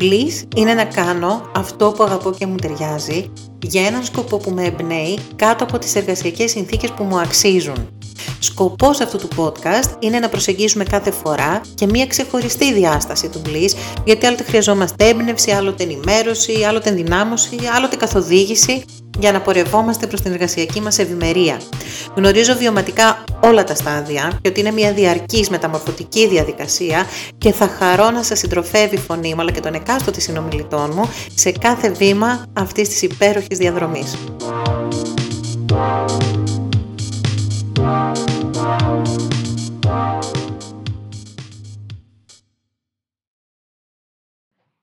Bliss είναι να κάνω αυτό που αγαπώ και μου ταιριάζει για έναν σκοπό που με εμπνέει κάτω από τις εργασιακές συνθήκες που μου αξίζουν. Σκοπός αυτού του podcast είναι να προσεγγίσουμε κάθε φορά και μία ξεχωριστή διάσταση του Bliss, γιατί άλλοτε χρειαζόμαστε έμπνευση, άλλοτε ενημέρωση, άλλοτε ενδυνάμωση, άλλοτε καθοδήγηση για να πορευόμαστε προς την εργασιακή μας ευημερία. Γνωρίζω βιωματικά όλα τα στάδια και ότι είναι μια διαρκής μεταμορφωτική διαδικασία και θα χαρώ να σας συντροφεύει η φωνή μου αλλά και των εκάστοτε συνομιλητών μου σε κάθε βήμα αυτής της υπέροχης διαδρομής.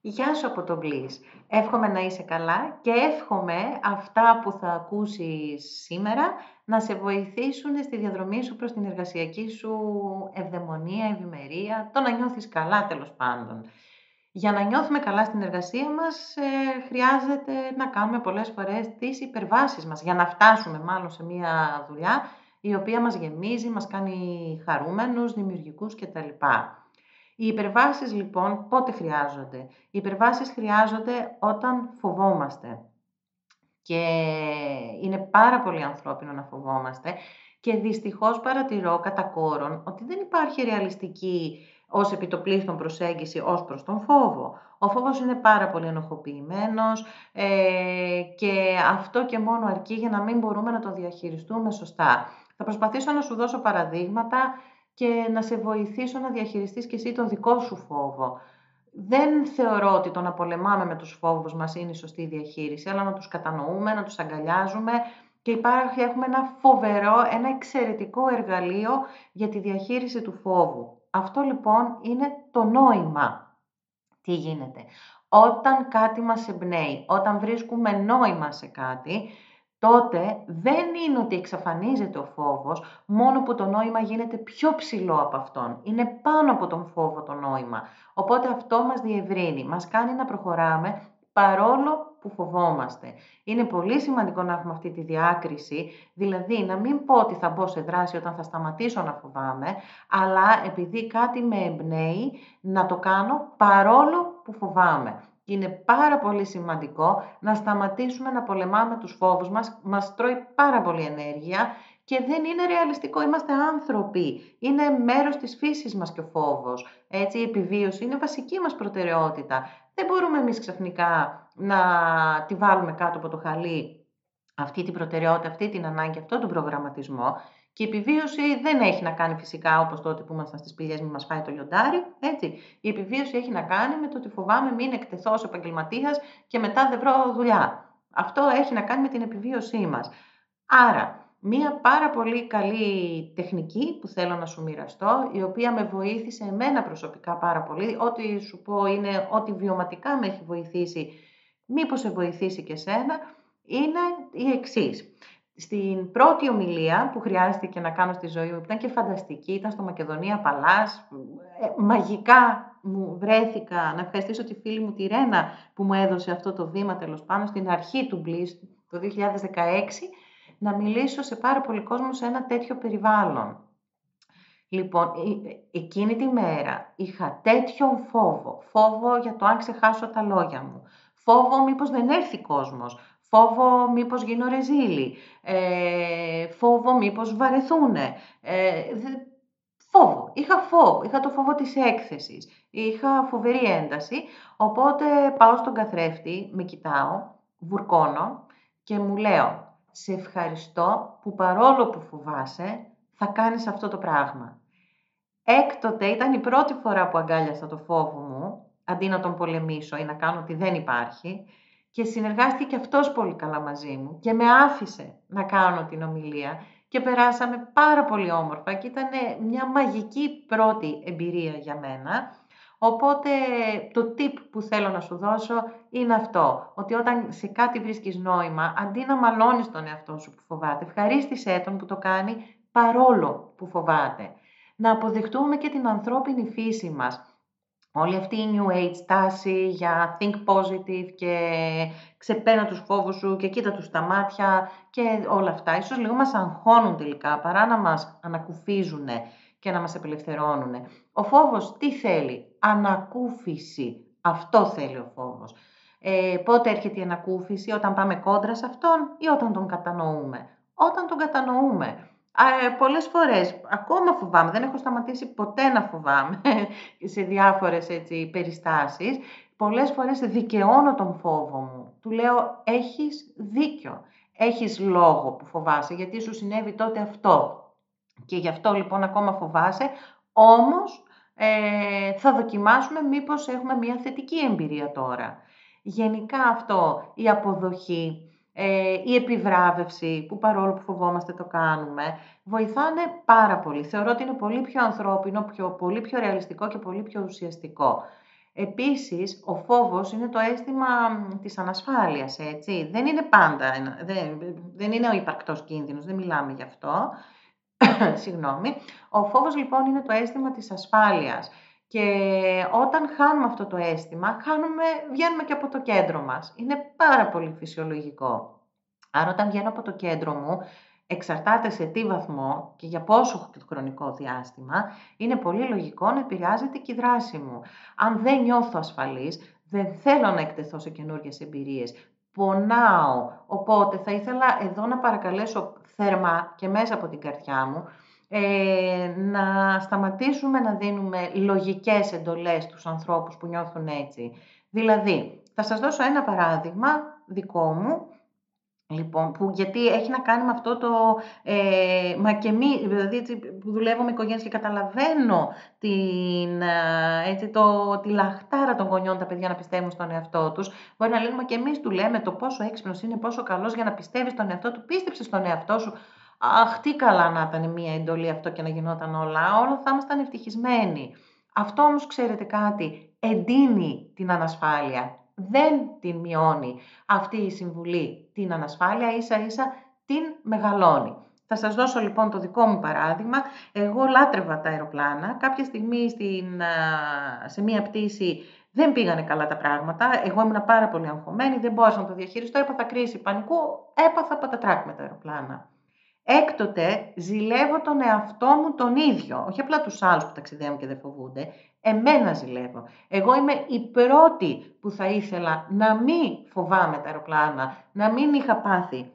Γεια σου από το Bliss. Εύχομαι να είσαι καλά και εύχομαι αυτά που θα ακούσεις σήμερα να σε βοηθήσουν στη διαδρομή σου προς την εργασιακή σου ευδαιμονία, ευημερία, το να νιώθεις καλά τέλος πάντων. Για να νιώθουμε καλά στην εργασία μας ε, χρειάζεται να κάνουμε πολλές φορές τις υπερβάσεις μας για να φτάσουμε μάλλον σε μια δουλειά η οποία μας γεμίζει, μας κάνει χαρούμενους, δημιουργικούς κτλ. Οι υπερβάσεις λοιπόν πότε χρειάζονται; Οι υπερβάσεις χρειάζονται όταν φοβόμαστε. Και είναι πάρα πολύ ανθρώπινο να φοβόμαστε και δυστυχώς παρατηρώ κατά κόρον ότι δεν υπάρχει ρεαλιστική ως επιτοπλίστων προσέγγιση ως προς τον φόβο. Ο φόβος είναι πάρα πολύ ενοχοποιημένος ε, και αυτό και μόνο αρκεί για να μην μπορούμε να το διαχειριστούμε σωστά. Θα προσπαθήσω να σου δώσω παραδείγματα και να σε βοηθήσω να διαχειριστείς και εσύ τον δικό σου φόβο. Δεν θεωρώ ότι το να πολεμάμε με τους φόβους μας είναι η σωστή διαχείριση, αλλά να τους κατανοούμε, να τους αγκαλιάζουμε και υπάρχει, έχουμε ένα φοβερό, ένα εξαιρετικό εργαλείο για τη διαχείριση του φόβου. Αυτό λοιπόν είναι το νόημα. Τι γίνεται; Όταν κάτι μας εμπνέει, όταν βρίσκουμε νόημα σε κάτι, τότε δεν είναι ότι εξαφανίζεται ο φόβος, μόνο που το νόημα γίνεται πιο ψηλό από αυτόν. Είναι πάνω από τον φόβο το νόημα. Οπότε αυτό μας διευρύνει, μας κάνει να προχωράμε παρόλο που φοβόμαστε. Είναι πολύ σημαντικό να έχουμε αυτή τη διάκριση, δηλαδή να μην πω ότι θα μπω σε δράση όταν θα σταματήσω να φοβάμαι, αλλά επειδή κάτι με εμπνέει να το κάνω παρόλο που φοβάμαι. Είναι πάρα πολύ σημαντικό να σταματήσουμε να πολεμάμε τους φόβους μας. Μας τρώει πάρα πολύ ενέργεια και δεν είναι ρεαλιστικό. Είμαστε άνθρωποι. Είναι μέρος της φύσης μας και ο φόβος. Έτσι, η επιβίωση είναι βασική μας προτεραιότητα. Δεν μπορούμε εμείς ξαφνικά να τη βάλουμε κάτω από το χαλί αυτή την προτεραιότητα, αυτή την ανάγκη, αυτόν τον προγραμματισμό και η επιβίωση δεν έχει να κάνει φυσικά όπως τότε που ήμασταν στις πηγές, μην μας φάει το λιοντάρι. Έτσι. Η επιβίωση έχει να κάνει με το ότι φοβάμαι μην εκτεθώ ως επαγγελματίας και μετά δεν βρω δουλειά. Αυτό έχει να κάνει με την επιβίωσή μας. Άρα, μία πάρα πολύ καλή τεχνική που θέλω να σου μοιραστώ, η οποία με βοήθησε εμένα προσωπικά πάρα πολύ, ό,τι σου πω είναι ότι βιωματικά με έχει βοηθήσει, μήπως σε βοηθήσει και σένα, είναι η εξής. Στην πρώτη ομιλία που χρειάστηκε να κάνω στη ζωή μου, που ήταν και φανταστική, ήταν στο Μακεδονία Παλάς, ε, μαγικά μου βρέθηκα να ευχαριστήσω τη φίλη μου τη Ρένα που μου έδωσε αυτό το βήμα τέλος πάνω στην αρχή του Bliss το 2016, να μιλήσω σε πάρα πολύ κόσμο σε ένα τέτοιο περιβάλλον. Λοιπόν, ε, εκείνη τη μέρα είχα τέτοιον φόβο, φόβο για το αν ξεχάσω τα λόγια μου, φόβο μήπως δεν έρθει κόσμος, φόβο μήπως γίνω ρεζίλη, ε, φόβο μήπως βαρεθούνε. Ε, φόβο, είχα φόβο, είχα το φόβο της έκθεσης, είχα φοβερή ένταση, οπότε πάω στον καθρέφτη, με κοιτάω, βουρκώνω και μου λέω «Σε ευχαριστώ που παρόλο που φοβάσαι, θα κάνεις αυτό το πράγμα». Έκτοτε ήταν η πρώτη φορά που αγκάλιασα το φόβο μου, αντί να τον πολεμήσω ή να κάνω ότι δεν υπάρχει, και συνεργάστηκε και αυτός πολύ καλά μαζί μου και με άφησε να κάνω την ομιλία και περάσαμε πάρα πολύ όμορφα και ήταν μια μαγική πρώτη εμπειρία για μένα. Οπότε το tip που θέλω να σου δώσω είναι αυτό, ότι όταν σε κάτι βρίσκεις νόημα, αντί να μαλώνεις τον εαυτό σου που φοβάται, ευχαρίστησέ τον που το κάνει παρόλο που φοβάται. Να αποδεχτούμε και την ανθρώπινη φύση μας Όλη αυτή η New Age τάση για think positive και ξεπένα τους φόβους σου και κοίτα τους στα μάτια και όλα αυτά. Ίσως λίγο μας αγχώνουν τελικά παρά να μας ανακουφίζουν και να μας απελευθερώνουν. Ο φόβος τι θέλει, ανακούφιση. Αυτό θέλει ο φόβος. Ε, πότε έρχεται η ανακούφιση, όταν πάμε κόντρα σε αυτόν ή όταν τον κατανοούμε; Όταν τον κατανοούμε. Ε, πολλές φορές ακόμα φοβάμαι, δεν έχω σταματήσει ποτέ να φοβάμαι σε διάφορες έτσι, περιστάσεις. Πολλές φορές δικαιώνω τον φόβο μου. Του λέω, έχεις δίκιο, έχεις λόγο που φοβάσαι, γιατί σου συνέβη τότε αυτό. Και γι' αυτό λοιπόν ακόμα φοβάσαι, όμως ε, θα δοκιμάσουμε μήπως έχουμε μια θετική εμπειρία τώρα. Γενικά αυτό, η αποδοχή, ε, η επιβράβευση, που παρόλο που φοβόμαστε το κάνουμε, βοηθάνε πάρα πολύ. Θεωρώ ότι είναι πολύ πιο ανθρώπινο, πιο, πολύ πιο ρεαλιστικό και πολύ πιο ουσιαστικό. Επίσης, ο φόβος είναι το αίσθημα της ανασφάλειας, έτσι. Δεν είναι πάντα, δεν, δεν είναι ο υπαρκτός κίνδυνος, δεν μιλάμε γι' αυτό. Συγγνώμη. Ο φόβος λοιπόν είναι το αίσθημα της ασφάλειας. Και όταν χάνουμε αυτό το αίσθημα, χάνουμε, βγαίνουμε και από το κέντρο μας. Είναι πάρα πολύ φυσιολογικό. Άρα όταν βγαίνω από το κέντρο μου, εξαρτάται σε τι βαθμό και για πόσο χρονικό διάστημα, είναι πολύ λογικό να επηρεάζεται και η δράση μου. Αν δεν νιώθω ασφαλής, δεν θέλω να εκτεθώ σε καινούργιες εμπειρίες. Πονάω. Οπότε θα ήθελα εδώ να παρακαλέσω θερμά και μέσα από την καρδιά μου ε, να σταματήσουμε να δίνουμε λογικές εντολές στους ανθρώπους που νιώθουν έτσι. Δηλαδή, θα σας δώσω ένα παράδειγμα δικό μου, Λοιπόν, που, γιατί έχει να κάνει με αυτό το ε, μα και μη, δηλαδή που δουλεύω με οικογένειες και καταλαβαίνω την, ε, έτσι, το, τη λαχτάρα των γονιών τα παιδιά να πιστεύουν στον εαυτό τους. Μπορεί να λένε, μα και εμείς του λέμε το πόσο έξυπνος είναι, πόσο καλός για να πιστεύεις στον εαυτό του, πίστεψε στον εαυτό σου. Αχ, τι καλά να ήταν μία εντολή αυτό και να γινόταν όλα. Όλα θα ήμασταν ευτυχισμένοι. Αυτό όμως, ξέρετε κάτι, εντείνει την ανασφάλεια. Δεν την μειώνει αυτή η συμβουλή την ανασφάλεια, ίσα ίσα την μεγαλώνει. Θα σας δώσω λοιπόν το δικό μου παράδειγμα. Εγώ λάτρευα τα αεροπλάνα. Κάποια στιγμή στην, σε μία πτήση δεν πήγανε καλά τα πράγματα. Εγώ ήμουν πάρα πολύ αγχωμένη, δεν μπόρεσα να το διαχειριστώ. Έπαθα κρίση πανικού, έπαθα πατατράκ με τα αεροπλάνα. Έκτοτε ζηλεύω τον εαυτό μου τον ίδιο, όχι απλά τους άλλους που ταξιδεύουν και δεν φοβούνται, εμένα ζηλεύω. Εγώ είμαι η πρώτη που θα ήθελα να μην φοβάμαι τα αεροπλάνα, να μην είχα πάθει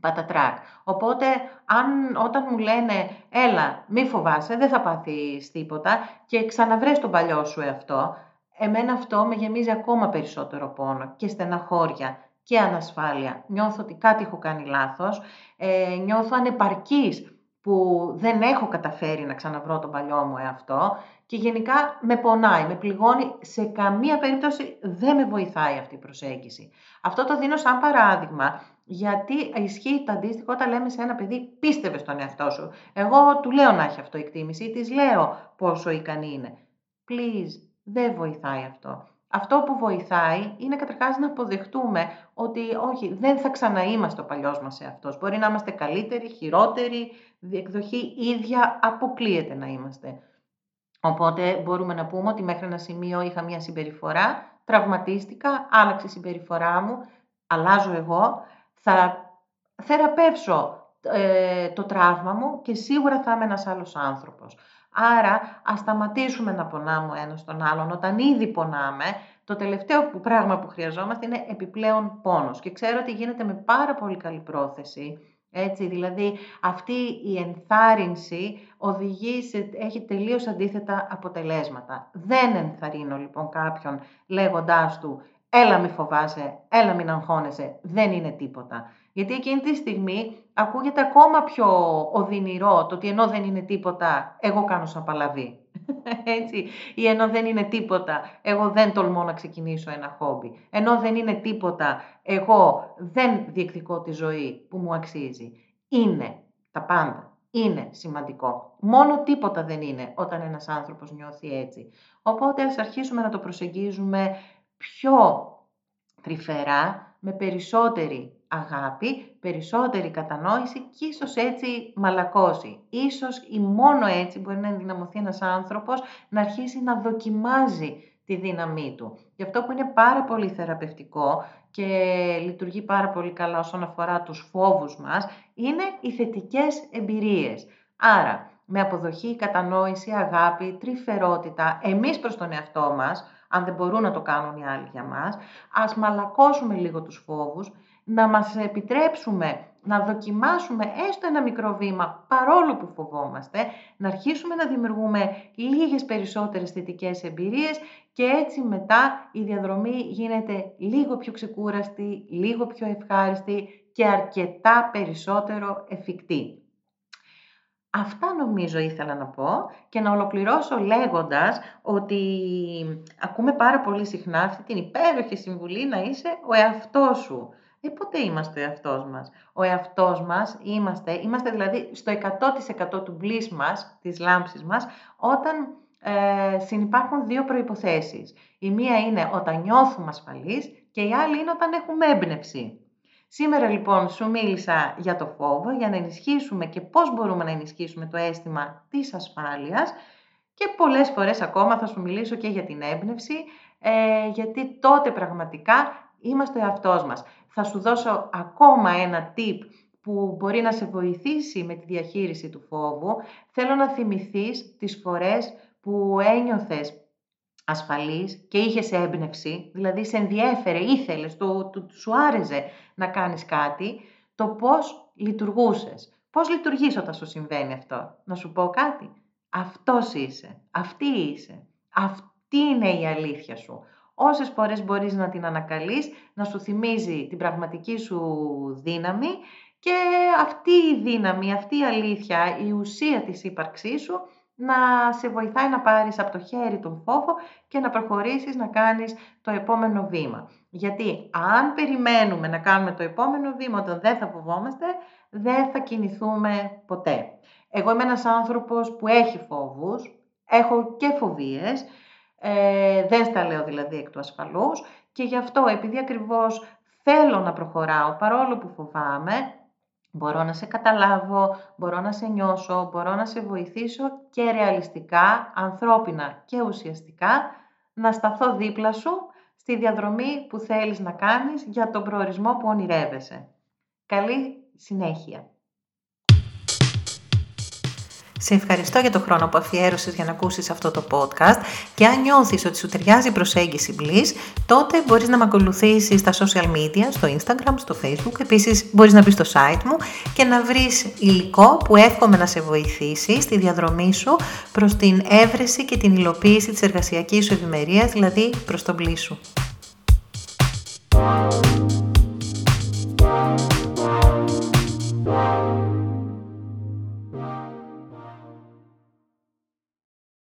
πατατράκ. Οπότε, αν, όταν μου λένε, έλα, μη φοβάσαι, δεν θα πάθεις τίποτα και ξαναβρες τον παλιό σου εαυτό, εμένα αυτό με γεμίζει ακόμα περισσότερο πόνο και στεναχώρια και ανασφάλεια. Νιώθω ότι κάτι έχω κάνει λάθος, ε, νιώθω ανεπαρκής που δεν έχω καταφέρει να ξαναβρω τον παλιό μου εαυτό και γενικά με πονάει, με πληγώνει, σε καμία περίπτωση δεν με βοηθάει αυτή η προσέγγιση. Αυτό το δίνω σαν παράδειγμα, γιατί ισχύει το αντίστοιχο όταν λέμε σε ένα παιδί πίστευε στον εαυτό σου. Εγώ του λέω να έχει αυτοεκτίμηση ή της λέω πόσο ικανή είναι. Please, δεν βοηθάει αυτό. Αυτό που βοηθάει είναι καταρχάς να αποδεχτούμε ότι όχι, δεν θα ξαναείμαστε ο παλιός μας εαυτός. Μπορεί να είμαστε καλύτεροι, χειρότεροι, διεκδοχή ίδια, αποκλείεται να είμαστε. Οπότε μπορούμε να πούμε ότι μέχρι ένα σημείο είχα μια συμπεριφορά, τραυματίστηκα, άλλαξε η συμπεριφορά μου, αλλάζω εγώ, θα θεραπεύσω ε, το τραύμα μου και σίγουρα θα είμαι ένας άλλος άνθρωπος. Άρα, ας σταματήσουμε να πονάμε ο ένας τον άλλον. Όταν ήδη πονάμε, το τελευταίο πράγμα που χρειαζόμαστε είναι επιπλέον πόνος. Και ξέρω ότι γίνεται με πάρα πολύ καλή πρόθεση. Έτσι, δηλαδή αυτή η ενθάρρυνση οδηγεί σε, έχει τελείως αντίθετα αποτελέσματα. Δεν ενθαρρύνω λοιπόν κάποιον λέγοντάς του έλα μη φοβάσαι, έλα μην αγχώνεσαι, δεν είναι τίποτα. Γιατί εκείνη τη στιγμή ακούγεται ακόμα πιο οδυνηρό το ότι ενώ δεν είναι τίποτα, εγώ κάνω σαν παλαβή. Έτσι. Ή ενώ δεν είναι τίποτα, εγώ δεν τολμώ να ξεκινήσω ένα χόμπι. Ενώ δεν είναι τίποτα, εγώ δεν διεκδικώ τη ζωή που μου αξίζει. Είναι τα πάντα. Είναι σημαντικό. Μόνο τίποτα δεν είναι όταν ένας άνθρωπος νιώθει έτσι. Οπότε ας αρχίσουμε να το προσεγγίζουμε πιο τρυφερά, με περισσότερη αγάπη, περισσότερη κατανόηση και ίσως έτσι μαλακώσει. Ίσως ή μόνο έτσι μπορεί να ενδυναμωθεί ένας άνθρωπος να αρχίσει να δοκιμάζει τη δύναμή του. Γι' αυτό που είναι πάρα πολύ θεραπευτικό και λειτουργεί πάρα πολύ καλά όσον αφορά τους φόβους μας, είναι οι θετικές εμπειρίες. Άρα, με αποδοχή, κατανόηση, αγάπη, τρυφερότητα, εμείς προς τον εαυτό μας, αν δεν μπορούν να το κάνουν οι άλλοι για μας. Ας μαλακώσουμε λίγο τους φόβους, να μας επιτρέψουμε να δοκιμάσουμε έστω ένα μικρό βήμα παρόλο που φοβόμαστε, να αρχίσουμε να δημιουργούμε λίγες περισσότερες θετικές εμπειρίες και έτσι μετά η διαδρομή γίνεται λίγο πιο ξεκούραστη, λίγο πιο ευχάριστη και αρκετά περισσότερο εφικτή. Αυτά νομίζω ήθελα να πω και να ολοκληρώσω λέγοντας ότι ακούμε πάρα πολύ συχνά αυτή την υπέροχη συμβουλή να είσαι ο εαυτός σου. Ε, πότε είμαστε ο εαυτός μας; Ο εαυτός μας είμαστε, είμαστε δηλαδή στο 100% του bliss μας, της λάμψης μας, όταν ε, συνυπάρχουν δύο προϋποθέσεις. Η μία είναι όταν νιώθουμε ασφαλείς και η άλλη είναι όταν έχουμε έμπνευση. Σήμερα λοιπόν σου μίλησα για το φόβο, για να ενισχύσουμε και πώς μπορούμε να ενισχύσουμε το αίσθημα της ασφάλειας και πολλές φορές ακόμα θα σου μιλήσω και για την έμπνευση, ε, γιατί τότε πραγματικά είμαστε ο εαυτός μας. Θα σου δώσω ακόμα ένα tip που μπορεί να σε βοηθήσει με τη διαχείριση του φόβου. Θέλω να θυμηθείς τις φορές που ένιωθες ασφαλής και είχες έμπνευση, δηλαδή σε ενδιέφερε, ήθελες, το, το, σου άρεσε να κάνεις κάτι, το πώς λειτουργούσες. Πώς λειτουργείς όταν σου συμβαίνει αυτό; Να σου πω κάτι. Αυτός είσαι. Αυτή είσαι. Αυτή είναι η αλήθεια σου. Όσες φορές μπορείς να την ανακαλείς, να σου θυμίζει την πραγματική σου δύναμη και αυτή η δύναμη, αυτή η αλήθεια, η ουσία της ύπαρξής σου να σε βοηθάει να πάρεις από το χέρι τον φόβο και να προχωρήσεις να κάνεις το επόμενο βήμα. Γιατί αν περιμένουμε να κάνουμε το επόμενο βήμα όταν δεν θα φοβόμαστε, δεν θα κινηθούμε ποτέ. Εγώ είμαι ένας άνθρωπος που έχει φόβους, έχω και φοβίες, ε, δεν στα λέω δηλαδή εκ του ασφαλούς και γι' αυτό επειδή ακριβώς θέλω να προχωράω παρόλο που φοβάμαι, Μπορώ να σε καταλάβω, μπορώ να σε νιώσω, μπορώ να σε βοηθήσω και ρεαλιστικά, ανθρώπινα και ουσιαστικά να σταθώ δίπλα σου στη διαδρομή που θέλεις να κάνεις για τον προορισμό που ονειρεύεσαι. Καλή συνέχεια! Σε ευχαριστώ για το χρόνο που αφιέρωσες για να ακούσεις αυτό το podcast και αν νιώθεις ότι σου ταιριάζει η προσέγγιση Bliss, τότε μπορείς να με ακολουθήσεις στα social media, στο Instagram, στο Facebook. Επίσης μπορείς να μπεις στο site μου και να βρεις υλικό που εύχομαι να σε βοηθήσει στη διαδρομή σου προς την έβρεση και την υλοποίηση της εργασιακής σου ευημερίας, δηλαδή προς τον Bliss σου.